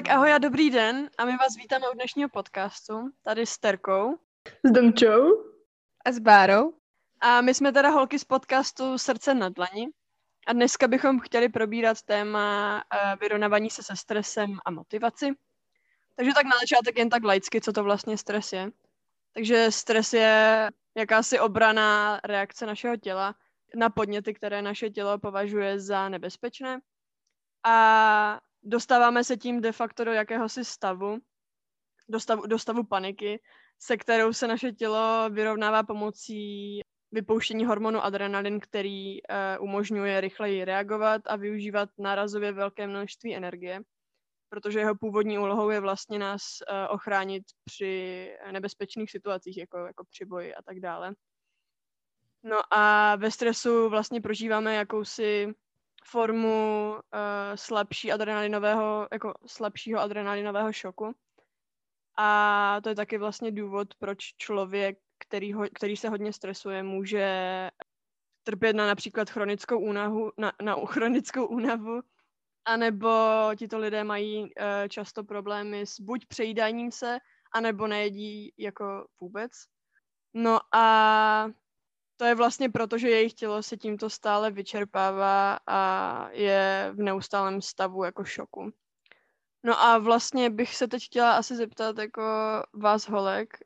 tak ahoj a dobrý den a my vás vítáme u dnešního podcastu, tady s Terkou. S Domčou. A s Bárou. A my jsme teda holky z podcastu Srdce na dlani a dneska bychom chtěli probírat téma uh, vyrovnávání se se stresem a motivaci. Takže tak na začátek jen tak laicky, co to vlastně stres je. Takže stres je jakási obraná reakce našeho těla na podněty, které naše tělo považuje za nebezpečné. A dostáváme se tím de facto do jakéhosi stavu, do stavu, do stavu paniky, se kterou se naše tělo vyrovnává pomocí vypouštění hormonu adrenalin, který uh, umožňuje rychleji reagovat a využívat nárazově velké množství energie, protože jeho původní úlohou je vlastně nás uh, ochránit při nebezpečných situacích, jako, jako při boji a tak dále. No a ve stresu vlastně prožíváme jakousi formu uh, slabší adrenalinového, jako slabšího adrenalinového šoku. A to je taky vlastně důvod, proč člověk, který, ho, který se hodně stresuje, může trpět na například chronickou únavu, na, na chronickou únavu, anebo tito lidé mají uh, často problémy s buď přejídáním se, anebo nejedí jako vůbec. No a to je vlastně proto, že jejich tělo se tímto stále vyčerpává a je v neustálém stavu jako šoku. No a vlastně bych se teď chtěla asi zeptat jako vás holek,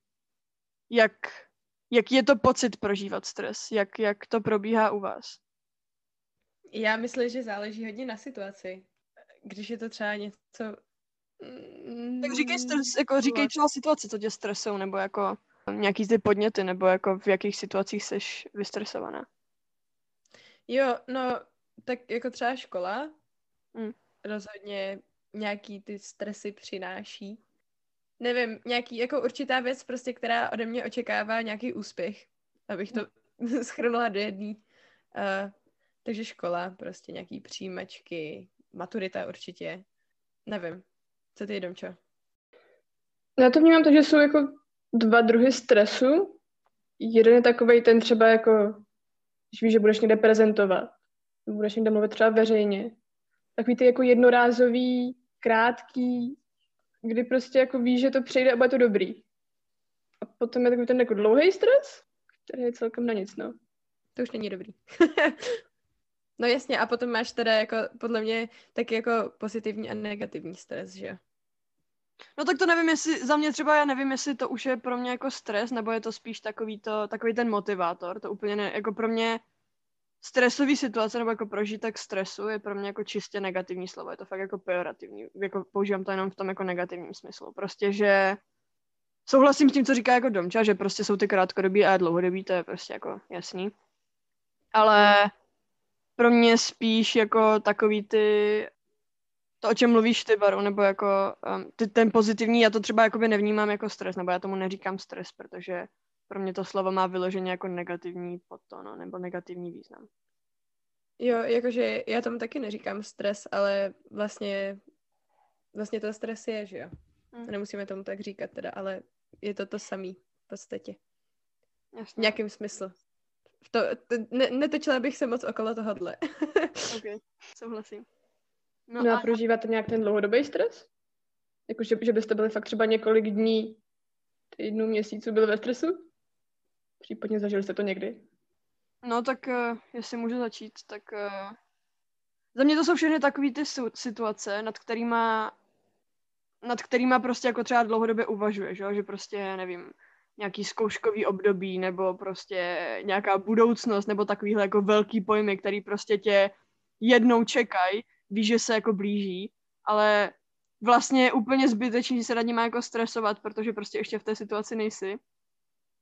jak, jak je to pocit prožívat stres? Jak, jak to probíhá u vás? Já myslím, že záleží hodně na situaci. Když je to třeba něco... Tak říkej, stres, jako říkej třeba situaci, co tě stresou, nebo jako nějaký ty podněty, nebo jako v jakých situacích jsi vystresovaná? Jo, no, tak jako třeba škola mm. rozhodně nějaký ty stresy přináší. Nevím, nějaký jako určitá věc prostě, která ode mě očekává nějaký úspěch, abych to mm. schrnula do jedné. Uh, takže škola, prostě nějaký přijímačky, maturita určitě. Nevím. Co ty, Domčo? Já to vnímám to, že jsou jako dva druhy stresu. Jeden je takový ten třeba jako, když víš, že budeš někde prezentovat, budeš někde mluvit třeba veřejně, takový ty jako jednorázový, krátký, kdy prostě jako víš, že to přejde a bude to dobrý. A potom je takový ten jako dlouhý stres, který je celkem na nic, no. To už není dobrý. no jasně, a potom máš teda jako, podle mě, taky jako pozitivní a negativní stres, že jo? No tak to nevím, jestli, za mě třeba já nevím, jestli to už je pro mě jako stres, nebo je to spíš takový, to, takový ten motivátor, to úplně ne, jako pro mě stresový situace nebo jako prožitek stresu je pro mě jako čistě negativní slovo, je to fakt jako pejorativní, jako používám to jenom v tom jako negativním smyslu, prostě, že souhlasím s tím, co říká jako Domča, že prostě jsou ty krátkodobí a dlouhodobí, to je prostě jako jasný, ale pro mě spíš jako takový ty to, o čem mluvíš ty, Baru, nebo jako um, ty, ten pozitivní, já to třeba jakoby nevnímám jako stres, nebo já tomu neříkám stres, protože pro mě to slovo má vyloženě jako negativní podton, no, nebo negativní význam. Jo, jakože já tomu taky neříkám stres, ale vlastně, vlastně to stres je, že jo. Hmm. Nemusíme tomu tak říkat teda, ale je to to samý v podstatě. Jasně. Nějakým smyslu. To, to, ne, netočila bych se moc okolo tohohle. ok, souhlasím. No, no a, a prožíváte nějak ten dlouhodobý stres? Jako, že, že byste byli fakt třeba několik dní, týdnů, měsíců byli ve stresu? Případně zažili jste to někdy? No tak uh, jestli můžu začít, tak uh, za mě to jsou všechny takové ty situace, nad kterýma nad kterýma prostě jako třeba dlouhodobě uvažuje, že, že prostě, nevím, nějaký zkouškový období, nebo prostě nějaká budoucnost, nebo takovýhle jako velký pojmy, který prostě tě jednou čekají víš, že se jako blíží, ale vlastně je úplně zbytečný se nad nimi jako stresovat, protože prostě ještě v té situaci nejsi.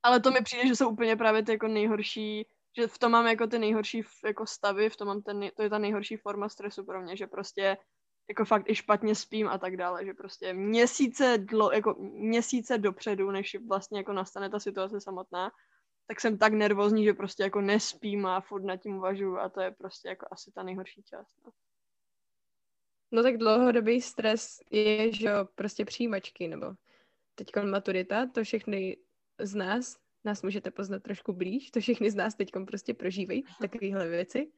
Ale to mi přijde, že jsou úplně právě ty jako nejhorší, že v tom mám jako ty nejhorší jako stavy, v tom mám ten, to je ta nejhorší forma stresu pro mě, že prostě jako fakt i špatně spím a tak dále, že prostě měsíce, dlo, jako měsíce dopředu, než vlastně jako nastane ta situace samotná, tak jsem tak nervózní, že prostě jako nespím a furt nad tím uvažuju a to je prostě jako asi ta nejhorší část. No. No tak dlouhodobý stres je, že jo, prostě přijímačky, nebo teď maturita, to všechny z nás, nás můžete poznat trošku blíž, to všechny z nás teď prostě prožívají takovéhle věci.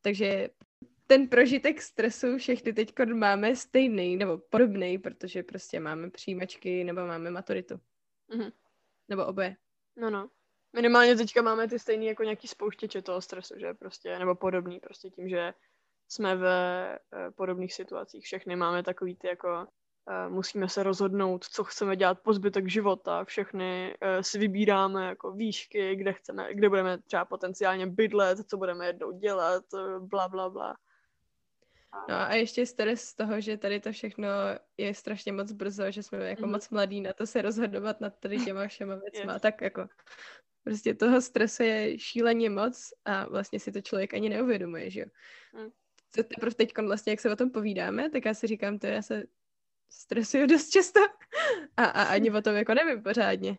Takže ten prožitek stresu všechny teď máme stejný nebo podobný, protože prostě máme přijímačky nebo máme maturitu. Mhm. Nebo oboje. No, no. Minimálně teďka máme ty stejný jako nějaký spouštěče toho stresu, že prostě, nebo podobný, prostě tím, že jsme ve eh, podobných situacích. Všechny máme takový ty jako eh, musíme se rozhodnout, co chceme dělat po zbytek života. Všechny eh, si vybíráme jako výšky, kde chceme, kde budeme třeba potenciálně bydlet, co budeme jednou dělat, bla, bla, bla. No a ještě stres z toho, že tady to všechno je strašně moc brzo, že jsme jako Mhm. moc mladí na to se rozhodovat nad tady těma všema věcma. Yes. Tak jako prostě toho stresu je šíleně moc a vlastně si to člověk ani neuvědomuje, že jo. Mm. To teprve teď vlastně, jak se o tom povídáme, tak já si říkám, to já se stresuju dost často a, a ani o tom jako nevím pořádně.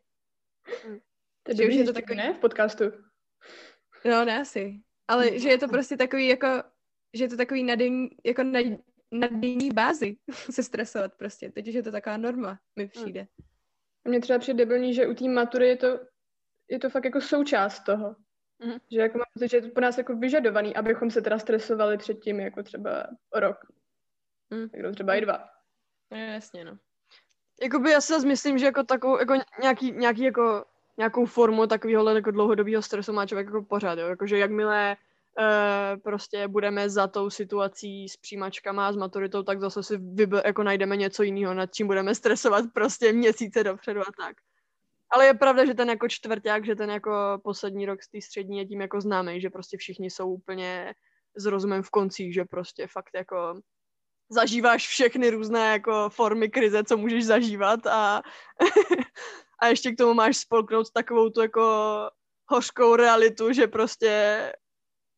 To je Že už je to takový- ne? V podcastu. No, ne asi. Ale že je to prostě takový jako, že je to takový na denní, jako na, na denní bázi se stresovat prostě. Teď už je to taková norma, mi přijde. Mně třeba přijde debilní, že u té matury je to, je to fakt jako součást toho. Mhm. Že jako mám pocit, že je to po nás jako vyžadovaný, abychom se teda stresovali předtím jako třeba o rok. Mm. Tak třeba i dva. No, jasně, no. Jakoby já si zase myslím, že jako takovou, jako nějaký, nějaký jako, nějakou formu takového jako dlouhodobého stresu má člověk jako pořád, jo. Jakože jakmile uh, prostě budeme za tou situací s přijímačkama a s maturitou, tak zase si vybe, jako najdeme něco jiného, nad čím budeme stresovat prostě měsíce dopředu a tak. Ale je pravda, že ten jako čtvrták, že ten jako poslední rok z té střední je tím jako známý, že prostě všichni jsou úplně s rozumem v koncích, že prostě fakt jako zažíváš všechny různé jako formy krize, co můžeš zažívat a, a ještě k tomu máš spolknout takovou tu jako hořkou realitu, že prostě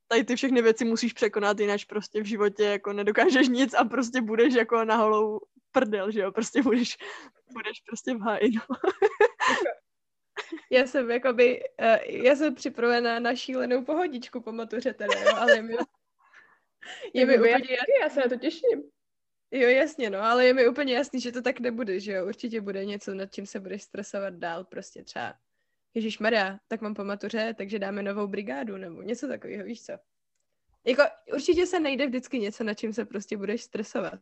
tady ty všechny věci musíš překonat, jinak prostě v životě jako nedokážeš nic a prostě budeš jako na holou prdel, že jo, prostě budeš, budeš prostě v háji, no. Já jsem jakoby, uh, já jsem připravená na šílenou pohodičku po matuře teda, jo, ale je mi, je mi já, úplně, taky, já se na to těším. jo jasně, no, ale je mi úplně jasný, že to tak nebude, že jo, určitě bude něco, nad čím se budeš stresovat dál, prostě třeba, Ježíš Maria, tak mám po matuře, takže dáme novou brigádu, nebo něco takového, víš co. Jako, určitě se najde vždycky něco, nad čím se prostě budeš stresovat.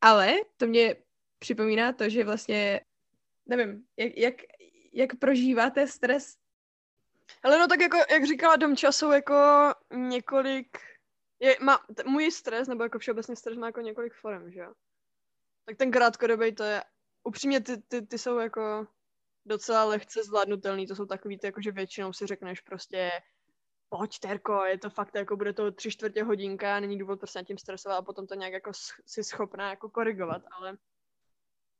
Ale to mě připomíná to, že vlastně, nevím, jak, jak, jak prožíváte stres Ale no tak jako, jak říkala Domča, jsou jako několik, je, má, t- můj stres, nebo jako všeobecně stres má jako několik forem, že jo. Tak ten krátkodobý to je, upřímně ty, ty, ty jsou jako docela lehce zvládnutelný, to jsou takový ty, jako že většinou si řekneš prostě pojď Terko, je to fakt jako bude to tři čtvrtě hodinka, není důvod prostě nad tím stresovat a potom to nějak jako si schopná jako korigovat, ale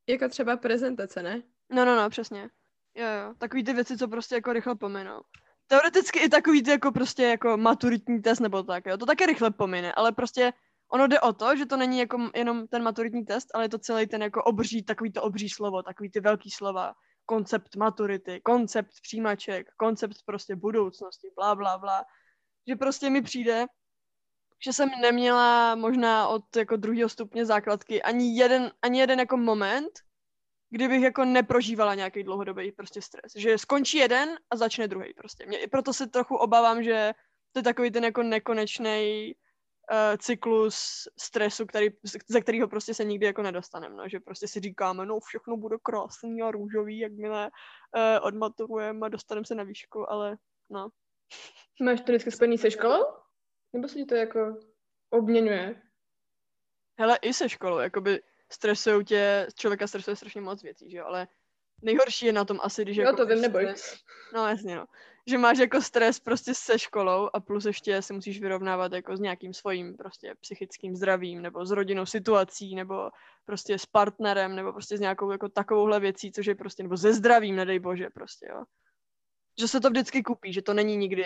Jako třeba prezentace, ne? No, no, no, přesně. Jo, jo. Takový ty věci, co prostě jako rychle pominou. Teoreticky i takový ty jako prostě jako maturitní test nebo tak, jo. To také rychle pomine, ale prostě ono jde o to, že to není jako jenom ten maturitní test, ale je to celý ten jako obří, takový to obří slovo, takový ty velký slova, koncept maturity, koncept přijímaček, koncept prostě budoucnosti, bla, bla, bla. Že prostě mi přijde, že jsem neměla možná od jako druhého stupně základky ani jeden, ani jeden jako moment, kdybych jako neprožívala nějaký dlouhodobý prostě stres. Že skončí jeden a začne druhý prostě. Mě, proto se trochu obávám, že to je takový ten jako nekonečný uh, cyklus stresu, který, ze kterého prostě se nikdy jako nedostaneme. No? Že prostě si říkáme, no všechno bude krásný a růžový, jakmile uh, odmaturujeme a dostaneme se na výšku, ale no. Máš to vždycky spojený se školou? Nebo se ti to jako obměňuje? Hele, i se školou, jakoby stresují tě, člověka stresuje strašně moc věcí, že jo, ale nejhorší je na tom asi, když Jo, jako to vím, neboj. stres- No jasně, no. Že máš jako stres prostě se školou a plus ještě se musíš vyrovnávat jako s nějakým svým prostě psychickým zdravím nebo s rodinnou situací nebo prostě s partnerem nebo prostě s nějakou jako takovouhle věcí, což je prostě, nebo se zdravím, nedej bože prostě, jo. Že se to vždycky kupí, že to není nikdy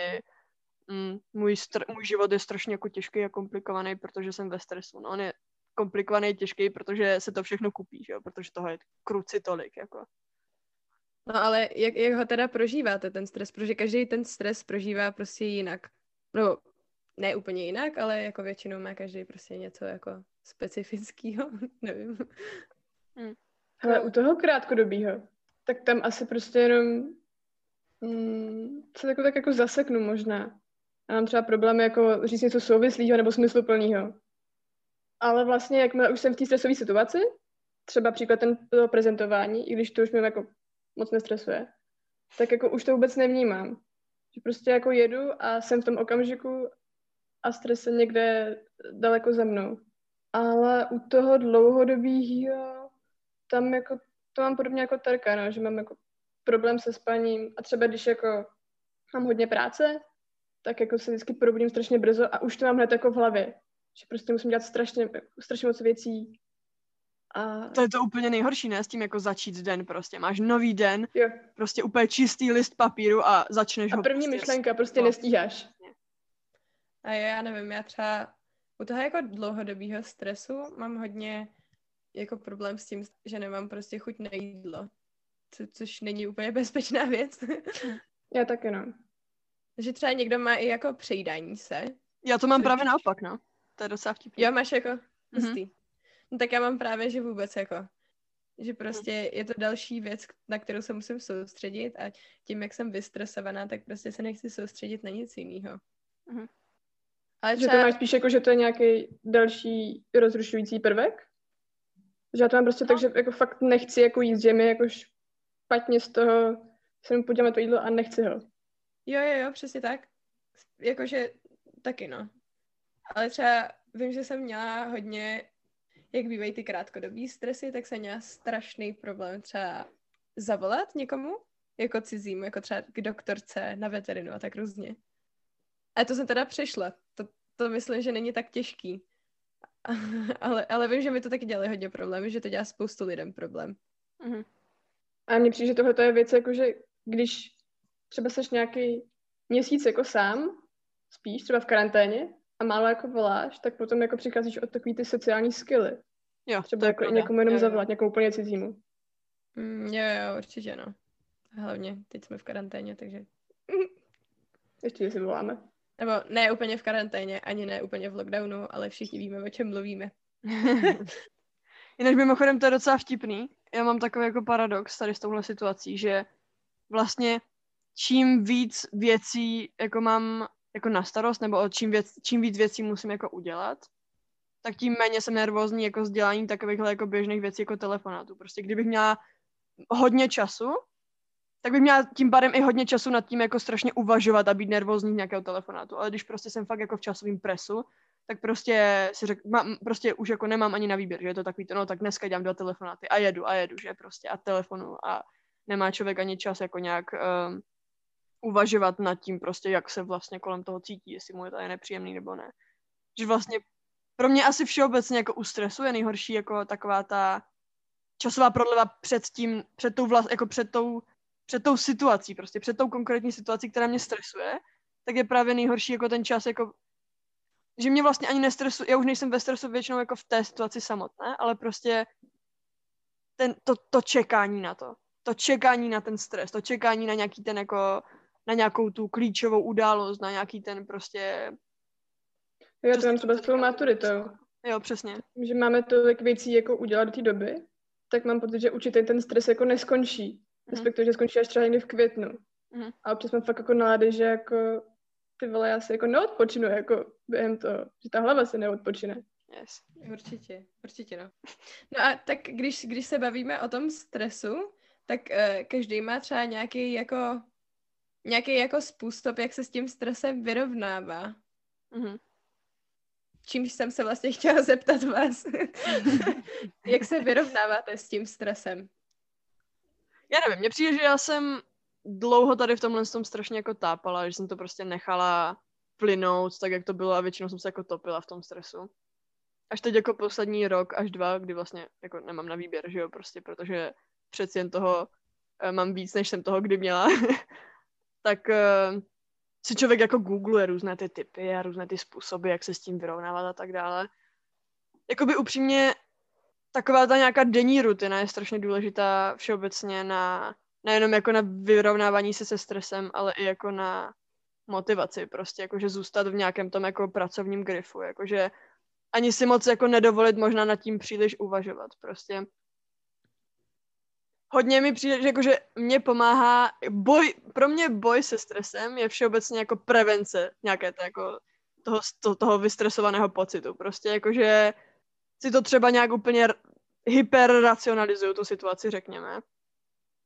mm, můj, str- můj život je strašně jako těžký a komplikovaný, protože jsem ve stresu. No, on je komplikovaný, těžký, protože se to všechno kupí, že jo? protože toho je kruci tolik. Jako. No ale jak, jak ho teda prožíváte, ten stres? Protože každý ten stres prožívá prostě jinak. No, ne úplně jinak, ale jako většinou má každý prostě něco jako specifického, nevím. Hele, u toho krátkodobího, tak tam asi prostě jenom mm, se jako tak jako zaseknu možná. Já mám třeba problém jako říct něco souvislého nebo smysluplného. Ale vlastně, jakmile už jsem v té stresové situaci, třeba příklad ten to prezentování, i když to už mě jako moc nestresuje, tak jako už to vůbec nevnímám. Že prostě jako jedu a jsem v tom okamžiku a stres je někde daleko za mnou. Ale u toho dlouhodobého, tam jako, to mám podobně jako Terka, no, že mám jako problém se spaním a třeba když jako mám hodně práce, tak jako se vždycky probudím strašně brzo a už to mám hned jako v hlavě. Že prostě musím dělat strašně, strašně moc věcí. A... To je to úplně nejhorší, ne? S tím jako začít den prostě. Máš nový den, Jo. prostě úplně čistý list papíru a začneš A ho první prostě myšlenka prostě no. nestíháš. A já nevím, já třeba u toho jako dlouhodobého stresu mám hodně jako problém s tím, že nemám prostě chuť na jídlo. Co, což není úplně bezpečná věc. Já taky no. že třeba někdo má i jako přejídání se. Já to mám Což- právě naopak, no. To je docela vtipný. Jo, máš jako Mhm. hustý. No tak já mám právě, že vůbec jako, že prostě je to další věc, na kterou se musím soustředit a tím, jak jsem vystresovaná, tak prostě se nechci soustředit na nic jiného. Mhm. Ale Že to třeba, máš spíš jako, že to je nějaký další rozrušující prvek? Že já to mám prostě tak, že jako fakt nechci jako jíst, že mi jako špatně z toho se mi to jídlo a nechci ho. jo, jo, jo, přesně tak. Jakože taky no. Ale třeba vím, že jsem měla hodně, jak bývají ty krátkodobý stresy, tak jsem měla strašný problém třeba zavolat někomu, jako cizímu, jako třeba k doktorce, na veterinu a tak různě. A to jsem teda přešla. To, to myslím, že není tak těžký. ale, ale vím, že mi to taky dělá hodně problémy, že to dělá spoustu lidem problém. Mhm. A mně přijde, že tohle to je věc, jako že když třeba seš nějaký měsíc jako sám, spíš třeba v karanténě a málo jako voláš, tak potom jako přicházíš od takový ty sociální skilly. Jo, Třeba jako i pravda. někomu jenom Jo, jo. zavolat, někomu úplně cizímu. Mm, jo, jo, určitě no. Hlavně teď jsme v karanténě, takže... Ještě, že si voláme. Nebo ne úplně v karanténě, ani ne úplně v lockdownu, ale všichni víme, o čem mluvíme. Jinak mimochodem to je docela vtipný. Já mám takový jako paradox tady s touhle situací, že vlastně čím víc věcí jako mám jako na starost, nebo čím, věc, čím víc věcí musím jako udělat, tak tím méně jsem nervózní jako s děláním takovýchhle jako běžných věcí jako telefonátů. Prostě kdybych měla hodně času, tak bych měla tím pádem i hodně času nad tím jako strašně uvažovat a být nervózní z nějakého telefonátu. Ale když prostě jsem fakt jako v časovém presu, tak prostě si řek, mám, prostě už jako nemám ani na výběr, že je to takový to, no tak dneska dělám dva telefonáty a jedu a jedu, že prostě a telefonu a nemá člověk ani čas jako nějak um, uvažovat nad tím prostě, jak se vlastně kolem toho cítí, jestli mu je to je nepříjemný nebo ne. Že vlastně pro mě asi všeobecně jako u stresu je nejhorší jako taková ta časová prodleva před tím, před tou vlast, jako před tou, před tou situací, prostě před tou konkrétní situací, která mě stresuje, tak je právě nejhorší jako ten čas, jako že mě vlastně ani nestresuje, já už nejsem ve stresu většinou jako v té situaci samotné, ale prostě ten, to, to čekání na to, to čekání na ten stres, to čekání na nějaký ten jako, na nějakou tu klíčovou událost, na nějaký ten prostě... Jo, to přesně mám třeba s tou maturitou. Jo, přesně. že máme tolik věcí jako udělat do té doby, tak mám pocit, že určitě ten stres jako neskončí. Respektive, že skončí až třeba někdy v květnu. Mhm. A občas mám fakt jako nálady, že jako ty vole, já si jako neodpočinu jako během toho, že ta hlava se neodpočine. Yes. Určitě, určitě no. No a tak když, když se bavíme o tom stresu, tak uh, každý má třeba nějaký jako nějaký jako způsob, jak se s tím stresem vyrovnává. Mhm. Čímž jsem se vlastně chtěla zeptat vás. jak se vyrovnáváte s tím stresem? Já nevím, mně přijde, že já jsem dlouho tady v tomhle tom strašně jako tápala, že jsem to prostě nechala plynout tak, jak to bylo a většinou jsem se jako topila v tom stresu. Až teď jako poslední rok až dva, kdy vlastně jako nemám na výběr, že jo, prostě, protože přeci jen toho eh, mám víc, než jsem toho kdy měla, tak eh, si člověk jako googluje různé ty typy a různé ty způsoby, jak se s tím vyrovnávat a tak dále. Jakoby upřímně taková ta nějaká denní rutina je strašně důležitá všeobecně na, nejenom jako na vyrovnávání se se stresem, ale i jako na motivaci prostě, jakože zůstat v nějakém tom jako pracovním grifu, jakože ani si moc jako nedovolit možná nad tím příliš uvažovat, prostě. Hodně mi přijde, že, jako, že mě pomáhá, boj, pro mě boj se stresem je všeobecně jako prevence nějaké to, jako toho, to, toho vystresovaného pocitu. Prostě jakože si to třeba nějak úplně hyperracionalizuju tu situaci, řekněme.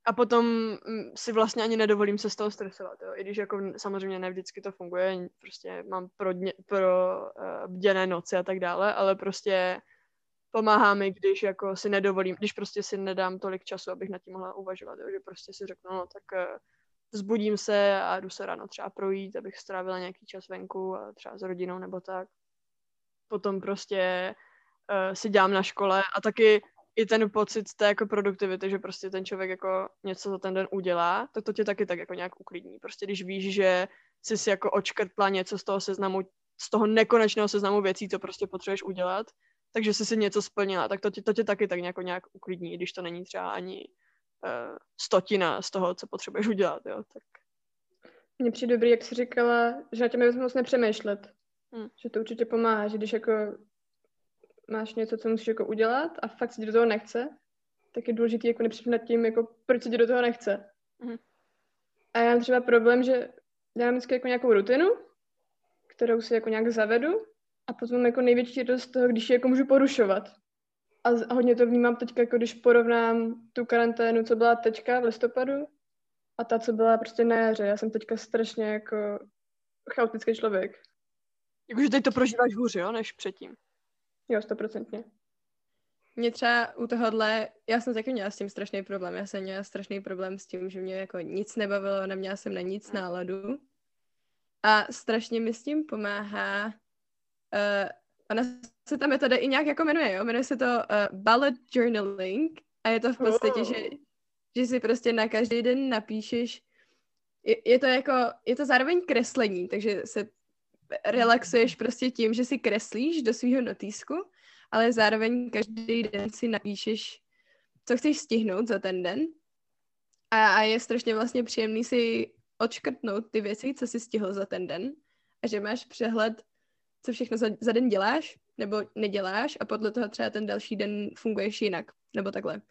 A potom mm, si vlastně ani nedovolím se z toho stresovat, jo. I když jako samozřejmě ne vždycky to funguje, prostě mám pro, dně, pro uh, bděné noci a tak dále, ale prostě pomáhá mi, když jako si nedovolím, když prostě si nedám tolik času, abych nad tím mohla uvažovat, jo, že prostě si řeknu, no tak uh, zbudím se a jdu se ráno třeba projít, abych strávila nějaký čas venku a třeba s rodinou nebo tak. Potom prostě uh, si dělám na škole a taky i ten pocit té jako produktivity, že prostě ten člověk jako něco za ten den udělá, tak to tě taky tak jako nějak uklidní. Prostě když víš, že jsi si jako očkrtla něco z toho seznamu, z toho nekonečného seznamu věcí, co prostě potřebuješ udělat, takže jsi si něco splnila, tak to tě, to tě taky tak nějak, nějak uklidní, když to není třeba ani uh, stotina z toho, co potřebuješ udělat, jo, tak. Mně přijde dobrý, jak jsi říkala, že na těm moc nepřemýšlet. Hmm. Že to určitě pomáhá, že když jako máš něco, co musíš jako udělat a fakt si do toho nechce, tak je důležité jako nepřemýšlet nad tím, jako proč se ti do toho nechce. Hmm. A já mám třeba problém, že dělám vždycky jako nějakou rutinu, kterou si jako nějak zavedu a potom mám jako největší radost z toho, když ji jako můžu porušovat. A hodně to vnímám teď, jako když porovnám tu karanténu, co byla teďka v listopadu a ta, co byla prostě na jaře. Já jsem teďka strašně jako chaotický člověk. Jakože teď to prožíváš hůř, jo, než předtím. Jo, stoprocentně. Mě třeba u tohohle, já jsem taky měla s tím strašný problém. Já jsem měla strašný problém s tím, že mě jako nic nebavilo, neměla jsem na nic náladu. A strašně mi s tím pomáhá. Uh, ona se ta metoda i nějak jako jmenuje, jo? Jmenuje se to uh, bullet journaling a je to v podstatě, oh. že, že si prostě na každý den napíšeš je, je to jako, je to zároveň kreslení, takže se relaxuješ prostě tím, že si kreslíš do svého notýsku, ale zároveň každý den si napíšeš, co chceš stihnout za ten den. A, a je strašně vlastně příjemný si odškrtnout ty věci, co jsi stihl za ten den a že máš přehled, co všechno za, za den děláš nebo neděláš a podle toho třeba ten další den funguješ jinak, nebo takhle.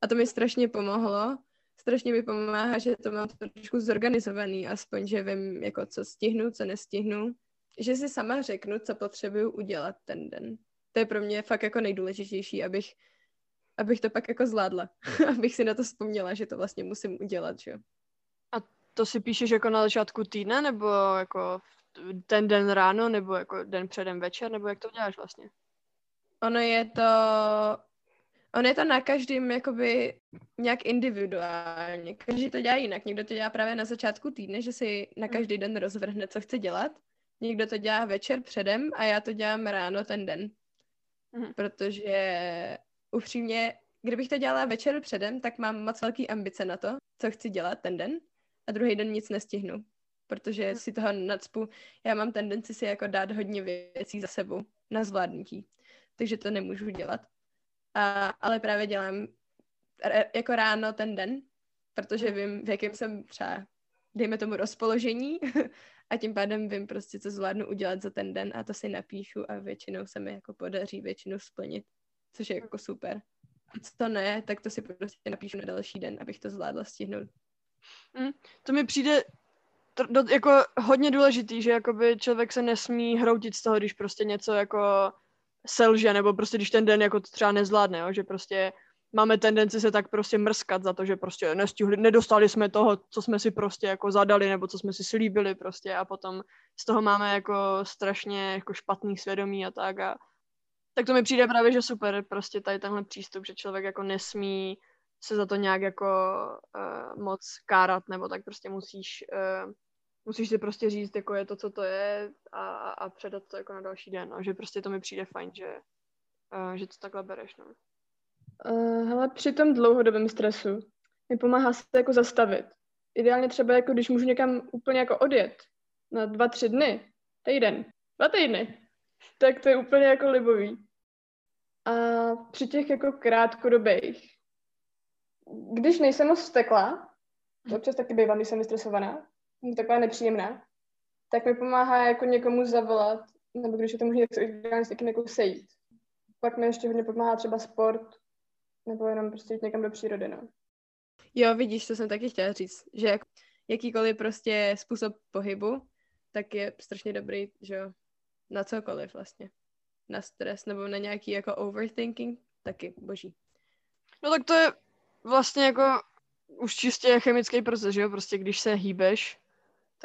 A to mi strašně pomohlo. Strašně mi pomáhá, že to mám trošku zorganizovaný, aspoň, že vím, jako co stihnu, co nestihnu že si sama řeknu, co potřebuju udělat ten den. To je pro mě fakt jako nejdůležitější, abych, abych to pak jako zvládla. abych si na to vzpomněla, že to vlastně musím udělat, že jo. A to si píšeš jako na začátku týdne, nebo jako ten den ráno, nebo jako den předem večer, nebo jak to děláš vlastně? Ono je to, ono je to na každém jakoby nějak individuálně. Každý to dělá jinak. Někdo to dělá právě na začátku týdne, že si na každý den rozvrhne, co chce dělat. Někdo to dělá večer předem a já to dělám ráno ten den. Mhm. Protože upřímně, kdybych to dělala večer předem, tak mám moc velký ambice na to, co chci dělat ten den a druhý den nic nestihnu. Protože mhm. si toho nadspu, já mám tendenci si jako dát hodně věcí za sebou na zvládnutí. Takže to nemůžu dělat. A, ale právě dělám jako ráno ten den, protože mhm. vím, v jakém jsem třeba, dejme tomu, rozpoložení a tím pádem vím prostě, co zvládnu udělat za ten den a to si napíšu a většinou se mi jako podaří většinu splnit, což je jako super. A co to ne, tak to si prostě napíšu na další den, abych to zvládla stihnout. Mm, to mi přijde do, jako hodně důležitý, že jakoby člověk se nesmí hroutit z toho, když prostě něco jako selže, nebo prostě když ten den jako to třeba nezvládne, jo? že prostě máme tendenci se tak prostě mrskat za to, že prostě nestihli, nedostali jsme toho, co jsme si prostě jako zadali, nebo co jsme si slíbili prostě a potom z toho máme jako strašně jako špatný svědomí a tak a tak to mi přijde právě, že super prostě tady tenhle přístup, že člověk jako nesmí se za to nějak jako uh, moc kárat, nebo tak prostě musíš uh, musíš si prostě říct, jako je to, co to je a, a předat to jako na další den, no. že prostě to mi přijde fajn, že, uh, že to takhle bereš, no. Uh, hele, při tom dlouhodobém stresu mi pomáhá se jako zastavit. Ideálně třeba jako když můžu někam úplně jako odjet na dva, tři dny, týden, dva týdny, tak to je úplně jako libový. A při těch jako krátkodobých, když nejsem moc vztekla, to občas taky bývám, když jsem vystresovaná, taková nepříjemná, tak mi pomáhá jako někomu zavolat, nebo když je to možné, tak se ideálně s někým jako sejít. Pak mi ještě hodně pomáhá třeba sport, nebo jenom prostě jít někam do přírody, no. Jo, vidíš, to jsem taky chtěla říct, že jak, jakýkoliv prostě způsob pohybu, tak je strašně dobrý, že jo, na cokoliv vlastně. Na stres nebo na nějaký jako overthinking, taky boží. No tak to je vlastně jako už čistě chemický proces, že jo? Prostě když se hýbeš,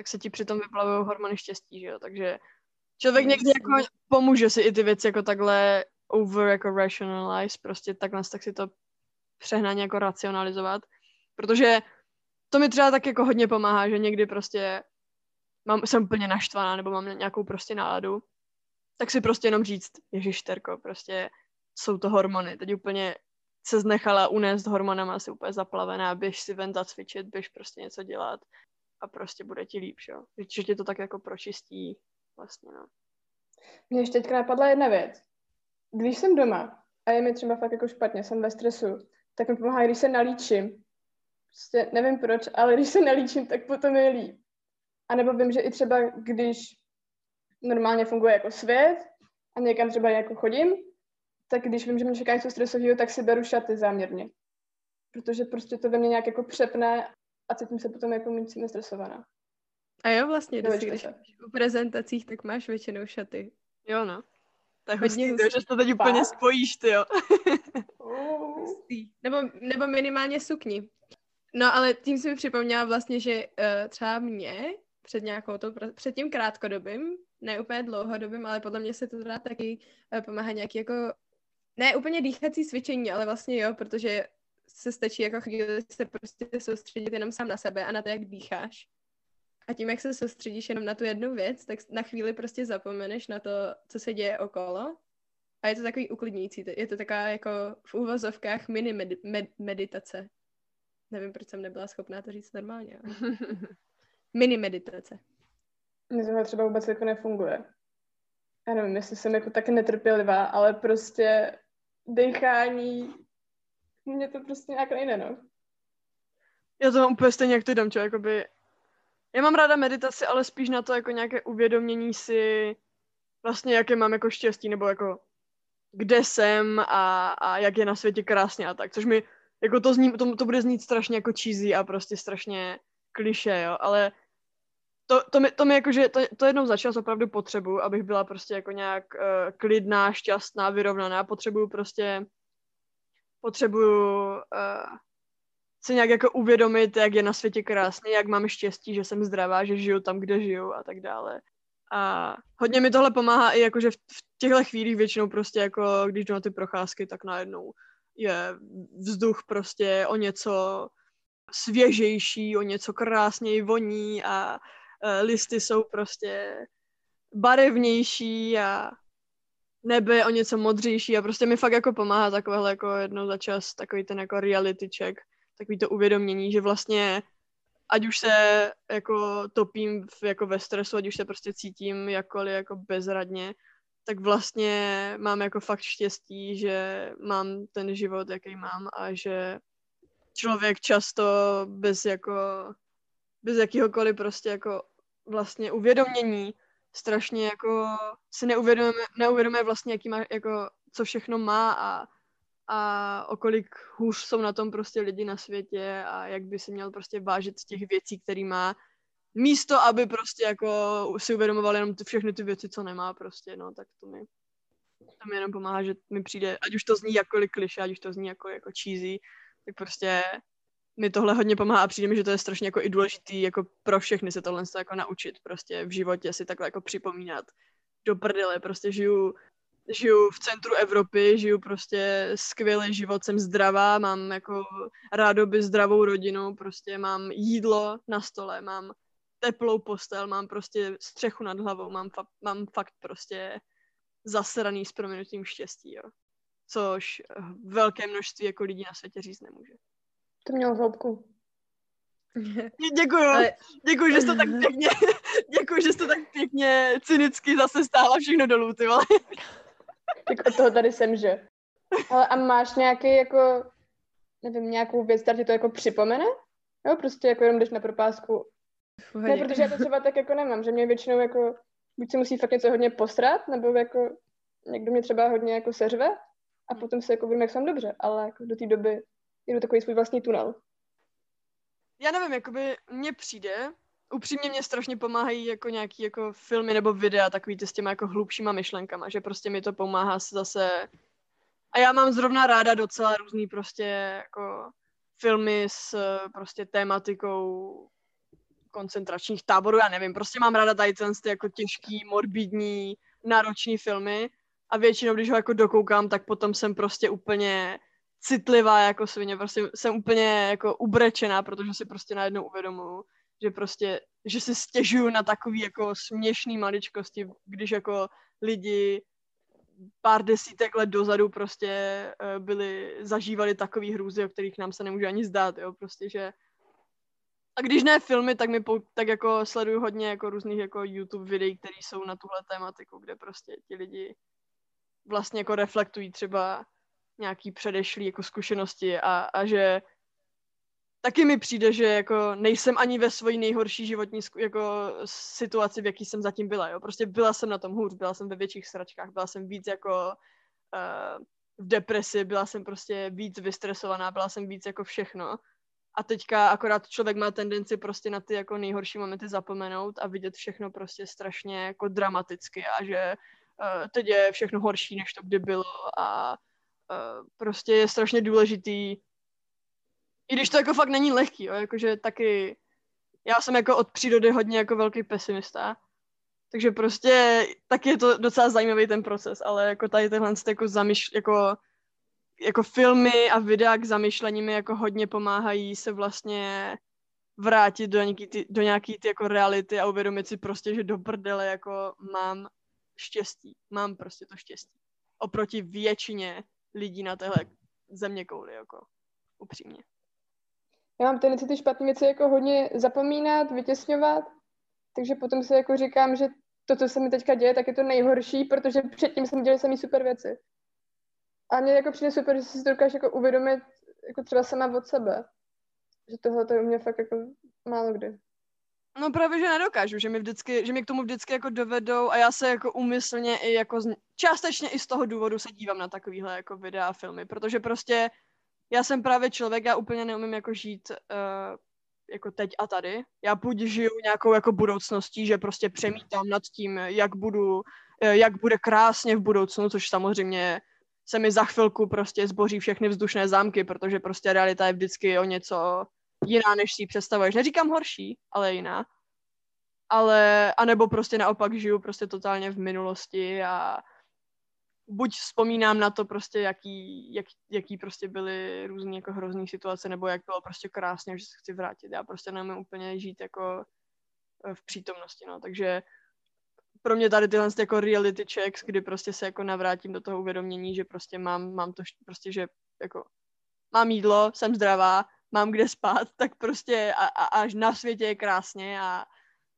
tak se ti přitom vyplavují hormony štěstí, že jo? Takže člověk někdy jako pomůže si i ty věci jako takhle over jako rationalize, prostě takhle tak si to přehnaně jako racionalizovat. Protože to mi třeba tak jako hodně pomáhá, že někdy prostě mám, jsem úplně naštvaná nebo mám nějakou prostě náladu, tak si prostě jenom říct, ježiš terko, prostě jsou to hormony, teď úplně se znechala unést hormonama, asi úplně zaplavená, běž si ven zacvičit, běž prostě něco dělat a prostě bude ti líp, jo. Že tě to tak jako pročistí vlastně, no. Mně ještě teďka napadla jedna věc. Když jsem doma a je mi třeba fakt jako špatně, jsem ve stresu, tak mi pomáhá, když se nalíčím. Prostě nevím proč, ale když se nalíčím, tak potom je líp. A nebo vím, že i třeba když normálně funguje jako svět a někam třeba jako chodím, tak když vím, že mě čeká něco stresového, tak si beru šaty záměrně. Protože prostě to ve mně nějak jako přepne a cítím se potom jako méně nestresovaná. A jo, vlastně, když, když u prezentacích, tak máš většinou šaty. Jo, no. To je hodně hustý, že to teď úplně spojíš, ty jo. nebo, nebo minimálně sukni. No, ale tím si mi připomněla vlastně, že uh, třeba mě před nějakou to, před tím krátkodobým, ne úplně dlouhodobým, ale podle mě se to teda taky uh, pomáhá nějaký jako, ne úplně dýchací cvičení, ale vlastně jo, protože se stačí jako chvíli se prostě soustředit jenom sám na sebe a na to, jak dýcháš. A tím, jak se soustředíš jenom na tu jednu věc, tak na chvíli prostě zapomeneš na to, co se děje okolo. A je to takový uklidňující. Je to taková jako v úvozovkách mini med- med- meditace. Nevím, proč jsem nebyla schopná to říct normálně. Ale... mini meditace. Mně to třeba vůbec jako nefunguje. Já nevím, jestli jsem jako tak netrpělivá, ale prostě dechání, mně to prostě nějak nejde, no. Já to mám úplně stejně, jak ty Damčo, jakoby já mám ráda meditaci, ale spíš na to jako nějaké uvědomění si vlastně, jaké mám jako štěstí, nebo jako kde jsem a, a jak je na světě krásně a tak, což mi, jako to, zní, to, to bude znít strašně jako cheesy a prostě strašně kliše, jo, ale to, to, mi, to mi jako, že to, to jednou za čas opravdu potřebuju, abych byla prostě jako nějak uh, klidná, šťastná, vyrovnaná, potřebuju prostě potřebuju uh, si nějak jako uvědomit, jak je na světě krásně, jak mám štěstí, že jsem zdravá, že žiju tam, kde žiju a tak dále. A hodně mi tohle pomáhá i jako, že v, v těchto chvílích většinou prostě jako, když jdu na ty procházky, tak najednou je vzduch prostě o něco svěžejší, o něco krásněji voní a uh, listy jsou prostě barevnější a nebe je o něco modřejší a prostě mi fakt jako pomáhá takovéhle jako jednou za čas takový ten jako reality check takový to uvědomění, že vlastně ať už se jako topím v, jako ve stresu, ať už se prostě cítím jakkoliv jako bezradně, tak vlastně mám jako fakt štěstí, že mám ten život, jaký mám a že člověk často bez jako bez jakýhokoliv prostě jako vlastně uvědomění strašně jako si neuvědomuje, neuvědomuje vlastně, jaký má, jako, co všechno má a a o kolik hůř jsou na tom prostě lidi na světě a jak by si měl prostě vážit z těch věcí, který má, místo, aby prostě jako si uvědomoval jenom ty, všechny ty věci, co nemá prostě, no, tak to mi, to mi jenom pomáhá, že mi přijde, ať už to zní jakkoliv kliše, ať už to zní jako, jako cheesy, tak prostě mi tohle hodně pomáhá a přijde mi, že to je strašně jako i důležitý jako pro všechny se tohle jako naučit prostě v životě si takhle jako připomínat do prdele, prostě žiju žiju v centru Evropy, žiju prostě skvělý život, jsem zdravá, mám jako rádoby zdravou rodinu, prostě mám jídlo na stole, mám teplou postel, mám prostě střechu nad hlavou, mám, fa- mám fakt prostě zasraný s proměnutím štěstí, jo. Což velké množství jako lidí na světě říct nemůže. To mělo hloubku. Děkuju, Ale... děkuju, že jsi to tak pěkně, děkuju, že jsi to tak pěkně cynicky zase stáhla všechno dolů, ty vole. tak od toho tady jsem, že? Ale a máš nějaký jako, nevím, nějakou věc, která ti to jako připomene? Jo, prostě jako jenom jdeš na propásku. Ne, protože já to třeba tak jako nemám, že mě většinou jako, buď se musí fakt něco hodně posrat, nebo jako někdo mě třeba hodně jako seřve a potom se jako vím, jak jsem dobře, ale jako do té doby jdu takový svůj vlastní tunel. já nevím, jakoby mně přijde, upřímně mě strašně pomáhají jako nějaký jako filmy nebo videa takový ty s těma jako hlubšíma myšlenkama, že prostě mi to pomáhá se zase a já mám zrovna ráda docela různý prostě jako filmy s prostě tématikou koncentračních táborů, já nevím, prostě mám ráda tady ten jako těžký, morbidní, náročný filmy a většinou, když ho jako dokoukám, tak potom jsem prostě úplně citlivá jako svině, prostě jsem úplně jako ubrečená, protože si prostě najednou uvědomuju, že prostě, že si stěžuju na takový jako směšný maličkosti, když jako lidi pár desítek let dozadu prostě eh, byli, zažívali takový hrůzy, o kterých nám se nemůže ani zdát, jo, prostě, že a když ne filmy, tak mi pou, tak jako sleduju hodně jako různých jako YouTube videí, které jsou na tuhle tématiku, kde prostě ti lidi vlastně jako reflektují třeba nějaký předešlý jako zkušenosti a, a že taky mi přijde, že jako nejsem ani ve svojí nejhorší životní jako situaci, v jaký jsem zatím byla, jo. Prostě byla jsem na tom hůř, byla jsem ve větších sračkách, byla jsem víc jako uh, v depresi, byla jsem prostě víc vystresovaná, byla jsem víc jako všechno. A teďka akorát člověk má tendenci prostě na ty jako nejhorší momenty zapomenout a vidět všechno prostě strašně jako dramaticky a že uh, teď je všechno horší, než to kdy bylo a prostě je strašně důležitý i když to jako fakt není lehký, jo, jakože taky já jsem jako od přírody hodně jako velký pesimista, takže prostě tak je to docela zajímavý ten proces, ale jako tady tenhle jako, zamýš, jako, jako filmy a videa k zamýšlení mi jako hodně pomáhají se vlastně vrátit do nějaký ty, do nějaký ty jako reality a uvědomit si prostě, že do prdele jako mám štěstí, mám prostě to štěstí. Oproti většině lidí na téhle země kouli, jako upřímně já mám tendenci ty špatné věci jako hodně zapomínat, vytěsňovat, takže potom si jako říkám, že to, co se mi teďka děje, tak je to nejhorší, protože předtím jsem dělal samý super věci. A mně jako přijde super, že si to dokážeš jako uvědomit jako třeba sama od sebe. Že tohle to je u mě fakt jako málo kdy. No právě, že nedokážu, že mi vždycky, že mi k tomu vždycky jako dovedou a já se jako umyslně i jako z, částečně i z toho důvodu se dívám na takovýhle jako videa a filmy, protože prostě já jsem právě člověk, já úplně neumím jako žít uh, jako teď a tady. Já buď žiju nějakou jako budoucností, že prostě přemítám nad tím, jak budu, uh, jak bude krásně v budoucnu, což samozřejmě se mi za chvilku prostě zboří všechny vzdušné zámky, protože prostě realita je vždycky o něco jiná, než si představuješ. Neříkám horší, ale jiná. Ale, anebo prostě naopak žiju prostě totálně v minulosti a buď vzpomínám na to prostě, jaký, jak, jaký prostě byly různé jako hrozný situace, nebo jak bylo prostě krásně, že se chci vrátit. Já prostě nemůžu úplně žít jako eh, v přítomnosti, no, takže pro mě tady tyhle jako reality checks, kdy prostě se jako navrátím do toho uvědomění, že prostě mám, mám to prostě, že jako mám jídlo, jsem zdravá, mám kde spát, tak prostě a, a, až na světě je krásně a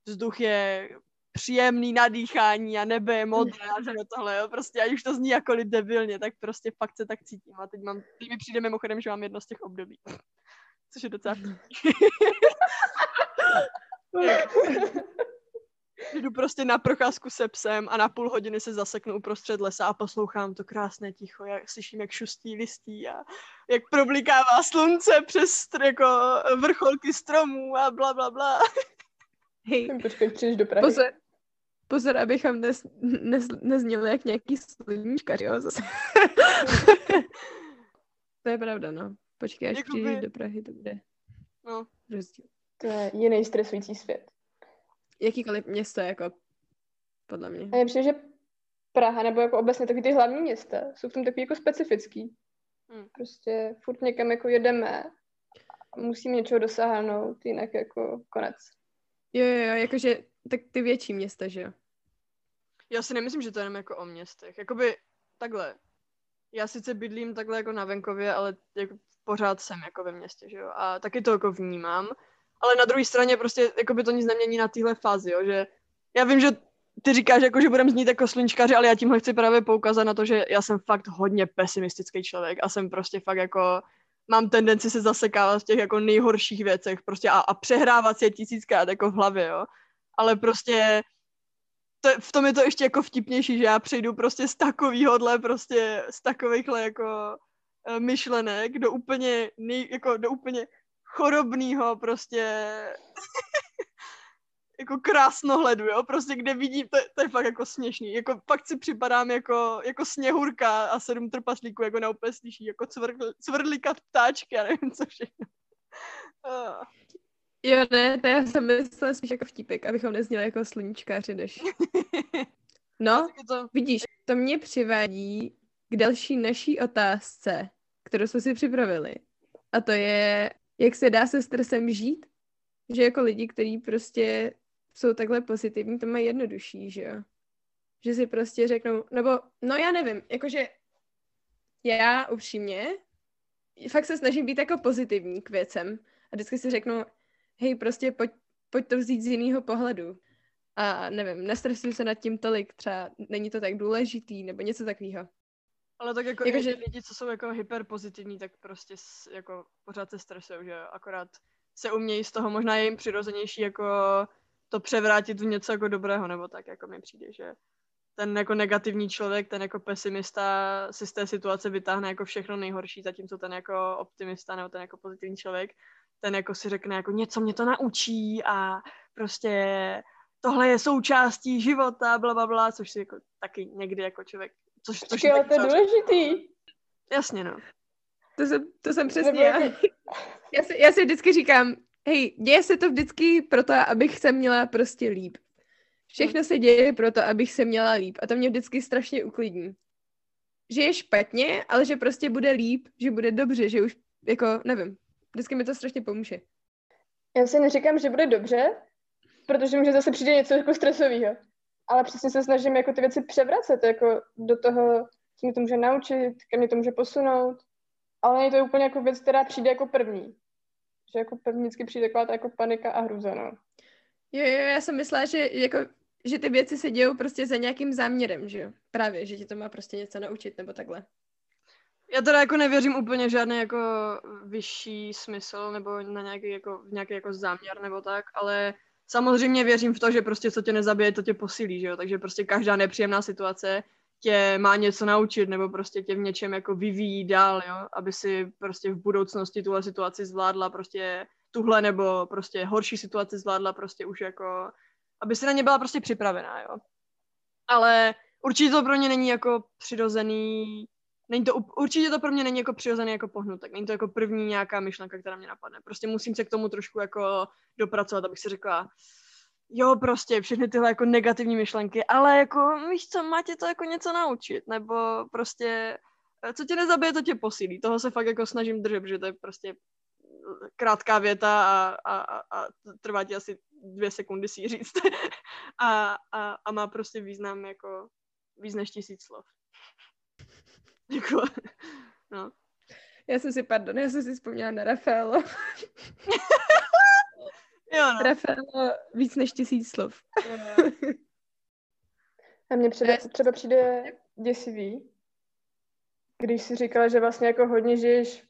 vzduch je příjemný nadýchání a nebe je modré a že tohle, jo, prostě, ať už to zní jako debilně, tak prostě fakt se tak cítím a teď mám, teď mi přijde mimochodem, že mám jedno z těch období, což je docela Jdu prostě na procházku se psem a na půl hodiny se zaseknu uprostřed lesa a poslouchám to krásné ticho, jak slyším, jak šustí listí a jak problikává slunce přes jako vrcholky stromů a bla, bla, bla. Hej, počkej, přijdeš do Prahy. Pozor, Pozor, abychom nes, nes, nezněli jak nějaký sluníčkař, jo, zase. to je pravda, no. Počkej, až Jakoby... přijdeš do Prahy, to bude no. rozdíl. To je jiný stresující svět. Jakýkoliv město, jako podle mě. A je přijde, že Praha nebo jako obecně taky ty hlavní města jsou v tom takový jako specifický. Hmm. Prostě furt někam jako jedeme a musíme něčeho dosáhnout, jinak jako konec. Jo, jo, jo, jakože tak ty větší města, že jo? Já si nemyslím, že to je jenom jako o městech. Jakoby takhle. Já sice bydlím takhle jako na venkově, ale jako pořád jsem jako ve městě, že jo? A taky to jako vnímám. Ale na druhé straně prostě jako by to nic nemění na téhle fázi, jo? Že já vím, že ty říkáš, jako, že budem znít jako sluníčkaři, ale já tímhle chci právě poukázat na to, že já jsem fakt hodně pesimistický člověk a jsem prostě fakt jako mám tendenci se zasekávat v těch jako nejhorších věcech prostě a, a přehrávat si je tisíckrát jako v hlavě, jo. Ale prostě to, v tom je to ještě jako vtipnější, že já přejdu prostě z takovýhodle, prostě z takovýchhle jako uh, myšlenek do úplně, nej, jako do úplně chorobnýho prostě jako krásnohledu, jo, prostě kde vidím, to, to je fakt jako směšný, jako fakt si připadám jako, jako sněhurka a sedm trpaslíků jako na úplně slyší, jako cvrl, cvrlikat ptáčky a nevím co všechno. Uh. Jo, ne, to já jsem myslela spíš jako vtípek, abychom nezněli jako sluníčkáři, než... No, to... vidíš, to mě přivádí k další naší otázce, kterou jsme si připravili. A to je, jak se dá se stresem žít? Že jako lidi, kteří prostě jsou takhle pozitivní, to mají jednodušší, že jo? Že si prostě řeknou, nebo, no já nevím, jakože já upřímně fakt se snažím být jako pozitivní k věcem a vždycky si řeknu, hej, prostě pojď, pojď to vzít z jiného pohledu. A nevím, nestresuji se nad tím tolik, třeba není to tak důležitý, nebo něco takového. Ale tak jako, jako že... lidi, co jsou jako hyperpozitivní, tak prostě jako pořád se stresují, že akorát se umějí z toho, možná je jim přirozenější jako to převrátit v něco jako dobrého, nebo tak, jako mi přijde, že ten jako negativní člověk, ten jako pesimista si z té situace vytáhne jako všechno nejhorší, zatímco ten jako optimista nebo ten jako pozitivní člověk, ten jako si řekne jako něco mě to naučí a prostě tohle je součástí života, bla, bla, bla, což si jako taky někdy jako člověk, což, což Počkej, ale to je důležitý. Jasně, no. To jsem, to jsem přesně já. Já si, já si vždycky říkám, hej, děje se to vždycky proto, abych se měla prostě líp. Všechno se děje proto, abych se měla líp. A to mě vždycky strašně uklidní. Že je špatně, ale že prostě bude líp, že bude dobře, že už, jako, nevím. Vždycky mi to strašně pomůže. Já si neříkám, že bude dobře, protože může zase přijde něco jako stresového. Ale přesně se snažím jako ty věci převracet, jako do toho, co mi to může naučit, kam mě to může posunout. Ale je to úplně jako věc, která přijde jako první. Že jako první vždycky přijde taková ta jako panika a hruza, no. Jo, jo, já jsem myslela, že jako že ty věci se dějou prostě za nějakým záměrem, že jo? Právě, že ti to má prostě něco naučit, nebo takhle. Já teda jako nevěřím úplně žádný jako vyšší smysl, nebo na nějaký jako, nějaký jako záměr, nebo tak, ale samozřejmě věřím v to, že prostě co tě nezabije, to tě posílí, že jo? Takže prostě každá nepříjemná situace tě má něco naučit, nebo prostě tě v něčem jako vyvíjí dál, jo? Aby si prostě v budoucnosti tuhle situaci zvládla prostě tuhle nebo prostě horší situaci zvládla prostě už jako aby se na ně byla prostě připravená, jo. Ale určitě to pro mě není jako přirozený, není to, určitě to pro mě není jako přirozený jako pohnutek, není to jako první nějaká myšlenka, která mě napadne. Prostě musím se k tomu trošku jako dopracovat, abych si řekla, jo, prostě všechny tyhle jako negativní myšlenky, ale jako, víš co, má tě to jako něco naučit, nebo prostě, co tě nezabije, to tě posílí. Toho se fakt jako snažím držet, že to je prostě krátká věta a, a, a, a trvá ti asi dvě sekundy si ji říct. a, a, a má prostě význam jako víc než tisíc slov. jako, no. Já jsem si, pardon, já jsem si vzpomněla na Rafaelo. jo, no. Rafaelo víc než tisíc slov. a mně třeba, třeba přijde děsivý, když si říkala, že vlastně jako hodně žiješ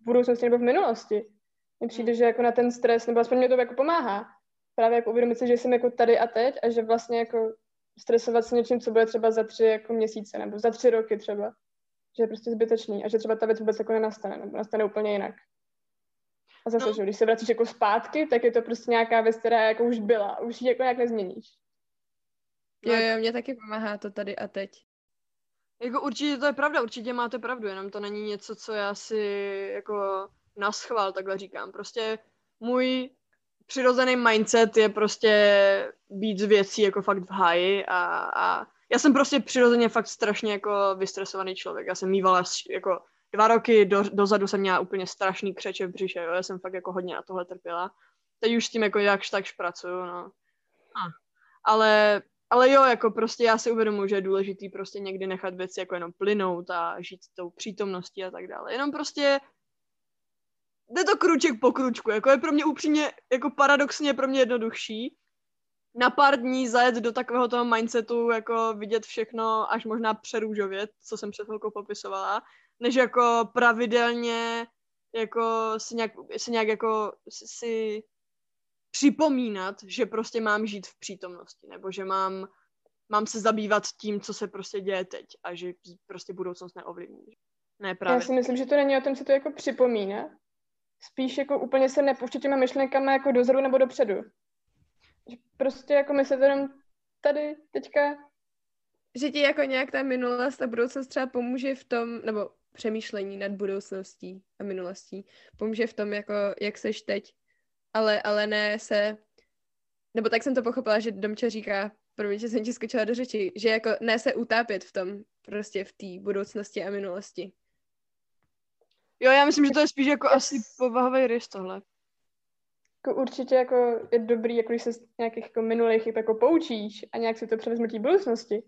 v budoucnosti nebo v minulosti. Mně přijde, že jako na ten stres, nebo aspoň mě to jako pomáhá právě jako uvědomit si, že jsem jako tady a teď a že vlastně jako stresovat se něčím, co bude třeba za tři jako měsíce nebo za tři roky třeba. Že je prostě zbytečný a že třeba ta věc vůbec jako nenastane nebo nastane úplně jinak. A zase, no. že když se vracíš jako zpátky, tak je to prostě nějaká věc, která jako už byla, už ji jako nějak nezměníš. Jo, jo, mě taky pomáhá to tady a teď. Jako určitě to je pravda, určitě máte pravdu, jenom to není něco, co já si jako naschvál takhle říkám. Prostě můj přirozený mindset je prostě být z věcí jako fakt v háji a, a já jsem prostě přirozeně fakt strašně jako vystresovaný člověk. Já jsem mývala jako dva roky do, dozadu jsem měla úplně strašný křeče v břiše, jo. Já jsem fakt jako hodně na tohle trpěla. Teď už s tím jako jakž takž pracuju, no. A. Ale, ale jo, jako prostě já si uvědomuji, že je důležitý prostě někdy nechat věci jako jenom plynout a žít tou přítomností a tak dále. Jenom prostě jde to kruček po kručku, jako je pro mě upřímně, jako paradoxně pro mě jednodušší na pár dní zajet do takového toho mindsetu, jako vidět všechno až možná přerůžově, co jsem před chvilkou popisovala, než jako pravidelně jako si nějak, si nějak jako si připomínat, že prostě mám žít v přítomnosti, nebo že mám, mám se zabývat tím, co se prostě děje teď a že prostě budoucnost neovlivní. Ne právě. Já si myslím, že to není o tom, co to jako připomíná, spíš jako úplně se nepouštět těma myšlenkama jako dozadu nebo dopředu. Že prostě jako my se jenom tady teďka že ti jako nějak ta minulost a budoucnost třeba pomůže v tom, nebo přemýšlení nad budoucností a minulostí, pomůže v tom, jako jak seš teď, ale, ale ne se, nebo tak jsem to pochopila, že Domče říká, promiň, že jsem ti skočila do řeči, že jako ne se utápět v tom, prostě v té budoucnosti a minulosti. Jo, já myslím, že to je spíš jako asi povahový rys tohle. Jako určitě jako je dobrý, jako když se z nějakých jako minulých chyb jako poučíš a nějak si to převezme té budoucnosti.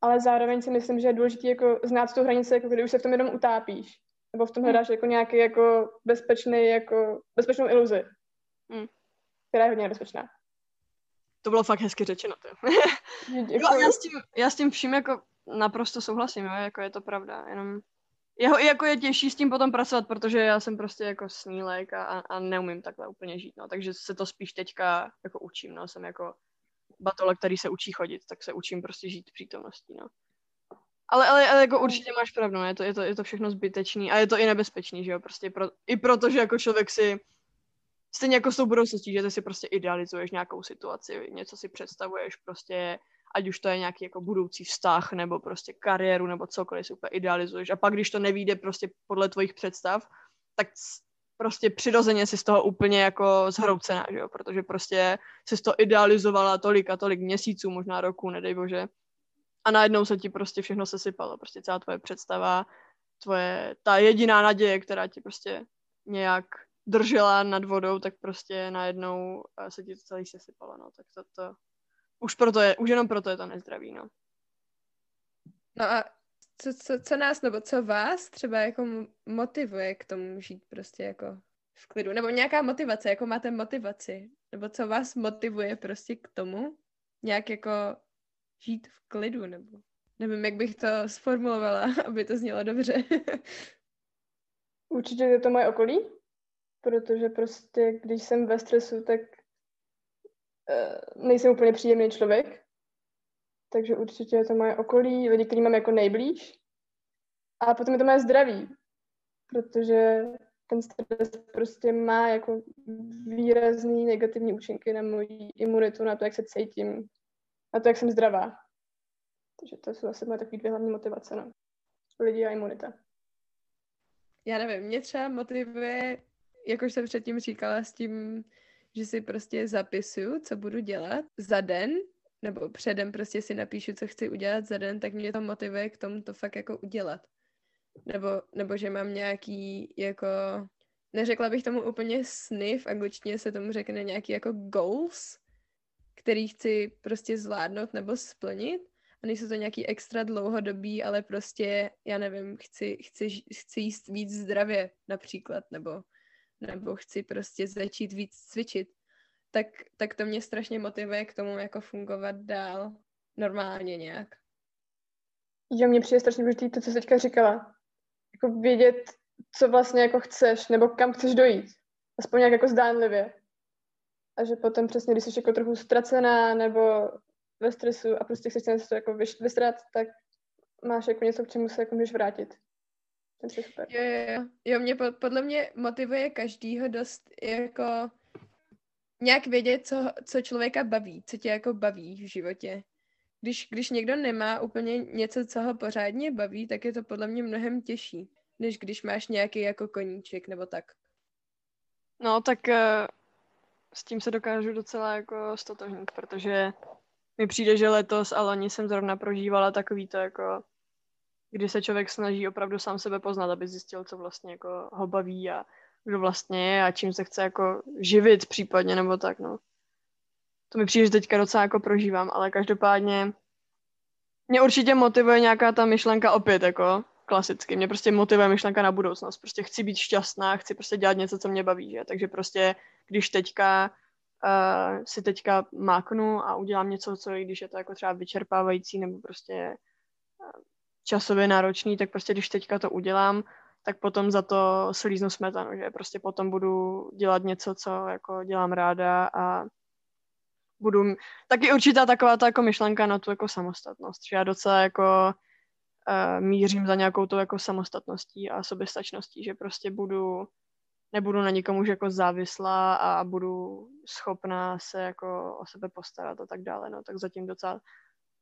Ale zároveň si myslím, že je důležité jako znát tu hranici, jako když už se v tom jenom utápíš. Nebo v tom hledáš jako nějaký jako bezpečný, jako bezpečnou iluzi. Hmm. Která je hodně nebezpečná. To bylo fakt hezky řečeno. jo, já, s tím, já s tím vším jako naprosto souhlasím, jo, jako je to pravda, jenom jeho, jako je těžší s tím potom pracovat, protože já jsem prostě jako snílek a, a neumím takhle úplně žít, no, takže se to spíš teďka jako učím, no, jsem jako batole, který se učí chodit, tak se učím prostě žít přítomností, no. Ale, ale, ale jako určitě máš pravdu, no, je to, je, to, je to všechno zbytečný a je to i nebezpečný, že jo, prostě pro, i proto, že jako člověk si stejně jako s tou budoucností, že ty si prostě idealizuješ nějakou situaci, něco si představuješ prostě, ať už to je nějaký jako budoucí vztah, nebo prostě kariéru, nebo cokoliv si úplně idealizuješ. A pak, když to nevíde prostě podle tvojich představ, tak prostě přirozeně si z toho úplně jako zhroucená, že jo? protože prostě si to idealizovala tolik a tolik měsíců, možná roku, nedej bože. A najednou se ti prostě všechno sesypalo, prostě celá tvoje představa, tvoje, ta jediná naděje, která ti prostě nějak držela nad vodou, tak prostě najednou eh, se ti to celý sesypalo, no, tak to, to už proto je, už jenom proto je to nezdravý, no. No a co, co, co nás, nebo co vás třeba jako motivuje k tomu žít prostě jako v klidu? Nebo nějaká motivace, jako máte motivaci? Nebo co vás motivuje prostě k tomu nějak jako žít v klidu, nebo nevím, jak bych to sformulovala, aby to znělo dobře. Určitě je to moje okolí, protože prostě, když jsem ve stresu, tak nejsem úplně příjemný člověk, takže určitě je to moje okolí, lidi, kteří mám jako nejblíž. A potom je to moje zdraví, protože ten stres prostě má jako výrazný negativní účinky na moji imunitu, na to, jak se cítím, na to, jak jsem zdravá. Takže to jsou asi moje takové dvě hlavní motivace, no. Lidi a imunita. Já nevím, mě třeba motivuje, jak už jsem předtím říkala, s tím, že si prostě zapisuju, co budu dělat za den, nebo předem prostě si napíšu, co chci udělat za den, tak mě to motivuje k tomu to fakt jako udělat. Nebo, nebo že mám nějaký jako, neřekla bych tomu úplně sny, v angličtině se tomu řekne nějaký jako goals, který chci prostě zvládnout nebo splnit. A nejsou to nějaký extra dlouhodobý, ale prostě, já nevím, chci, chci, chci jíst víc zdravě například, nebo, nebo chci prostě začít víc cvičit. Tak, tak to mě strašně motivuje k tomu jako fungovat dál normálně nějak. Jo, mně přijde strašně důležité to, co jsi teďka říkala. Jako vědět, co vlastně jako chceš, nebo kam chceš dojít. Aspoň nějak jako zdánlivě. A že potom přesně, když jsi jako trochu ztracená, nebo ve stresu a prostě chceš něco jako vystrat, tak máš jako něco, k čemu se jako můžeš vrátit. Ten je super. Jo, jo, jo. jo mě podle mě motivuje každýho dost jako nějak vědět, co, co člověka baví, co tě jako baví v životě. Když, když někdo nemá úplně něco, co ho pořádně baví, tak je to podle mě mnohem těžší, než když máš nějaký jako koníček nebo tak. No, tak uh, s tím se dokážu docela jako stotožnit, protože mi přijde, že letos a loni jsem zrovna prožívala takový to jako, kdy se člověk snaží opravdu sám sebe poznat, aby zjistil, co vlastně jako ho baví a kdo vlastně je a čím se chce jako živit případně nebo tak, no. To mi přijde, že teďka docela jako prožívám, ale každopádně mě určitě motivuje nějaká ta myšlenka opět, jako klasicky. Mě prostě motivuje myšlenka na budoucnost. Prostě chci být šťastná, chci prostě dělat něco, co mě baví, že? Takže prostě, když teďka uh, si teďka máknu a udělám něco, co i když je to jako třeba vyčerpávající nebo prostě uh, časově náročný, tak prostě když teďka to udělám, tak potom za to slíznu smetanu, že prostě potom budu dělat něco, co jako dělám ráda a budu, taky určitá taková ta jako myšlenka na tu jako samostatnost, že já docela jako uh, mířím za nějakou tou jako samostatností a soběstačností, že prostě budu nebudu na nikomu už jako závislá a budu schopná se jako o sebe postarat a tak dále, no, tak zatím docela.